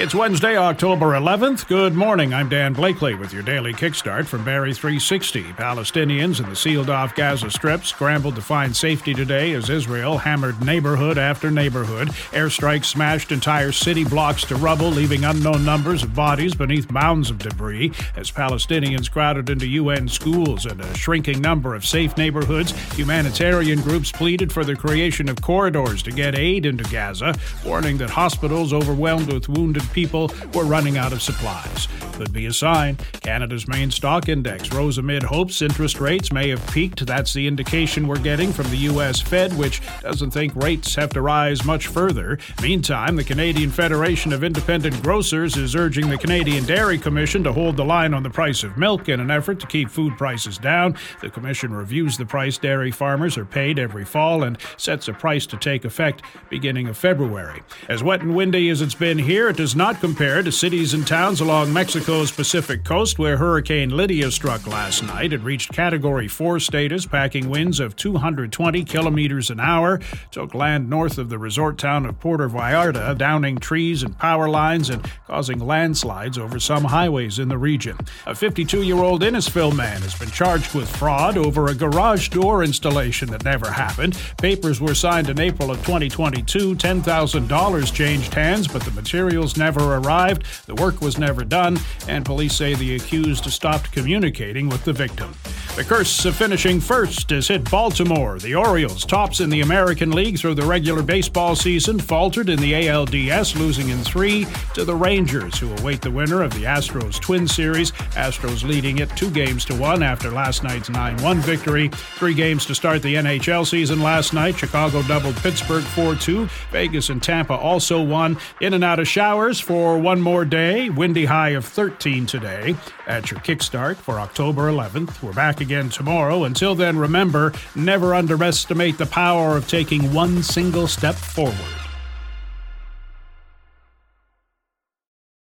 It's Wednesday, October 11th. Good morning. I'm Dan Blakely with your daily kickstart from Barrie 360. Palestinians in the sealed off Gaza Strip scrambled to find safety today as Israel hammered neighborhood after neighborhood. Airstrikes smashed entire city blocks to rubble, leaving unknown numbers of bodies beneath mounds of debris as Palestinians crowded into UN schools and a shrinking number of safe neighborhoods. Humanitarian groups pleaded for the creation of corridors to get aid into Gaza, warning that hospitals overwhelmed with wounded people were running out of supplies. Could be a sign. Canada's main stock index rose amid hopes interest rates may have peaked. That's the indication we're getting from the U.S. Fed, which doesn't think rates have to rise much further. Meantime, the Canadian Federation of Independent Grocers is urging the Canadian Dairy Commission to hold the line on the price of milk in an effort to keep food prices down. The Commission reviews the price dairy farmers are paid every fall and sets a price to take effect beginning of February. As wet and windy as it's been here, it does not compare to cities and towns along Mexico's Pacific coast where Hurricane Lidia struck last night. It reached Category 4 status, packing winds of 220 kilometers an hour, took land north of the resort town of Puerto Vallarta, downing trees and power lines and causing landslides over some highways in the region. A 52 year old Innisfil man has been charged with fraud over a garage door installation that never happened. Papers were signed in April of 2022. $10,000 changed hands, but the materials never arrived, the work was never done, and police say the accused stopped communicating with the victim. The curse of finishing first has hit Baltimore. The Orioles, tops in the American League through the regular baseball season, faltered in the ALDS, losing in three to the Rangers, who await the winner of the Astros Twin Series. Astros leading it two games to one after last night's 9 1 victory. Three games to start the NHL season last night. Chicago doubled Pittsburgh 4 2. Vegas and Tampa also won. In and out of showers for one more day. Windy high of 13 today. At your kickstart for October 11th. We're back again tomorrow. Until then, remember never underestimate the power of taking one single step forward.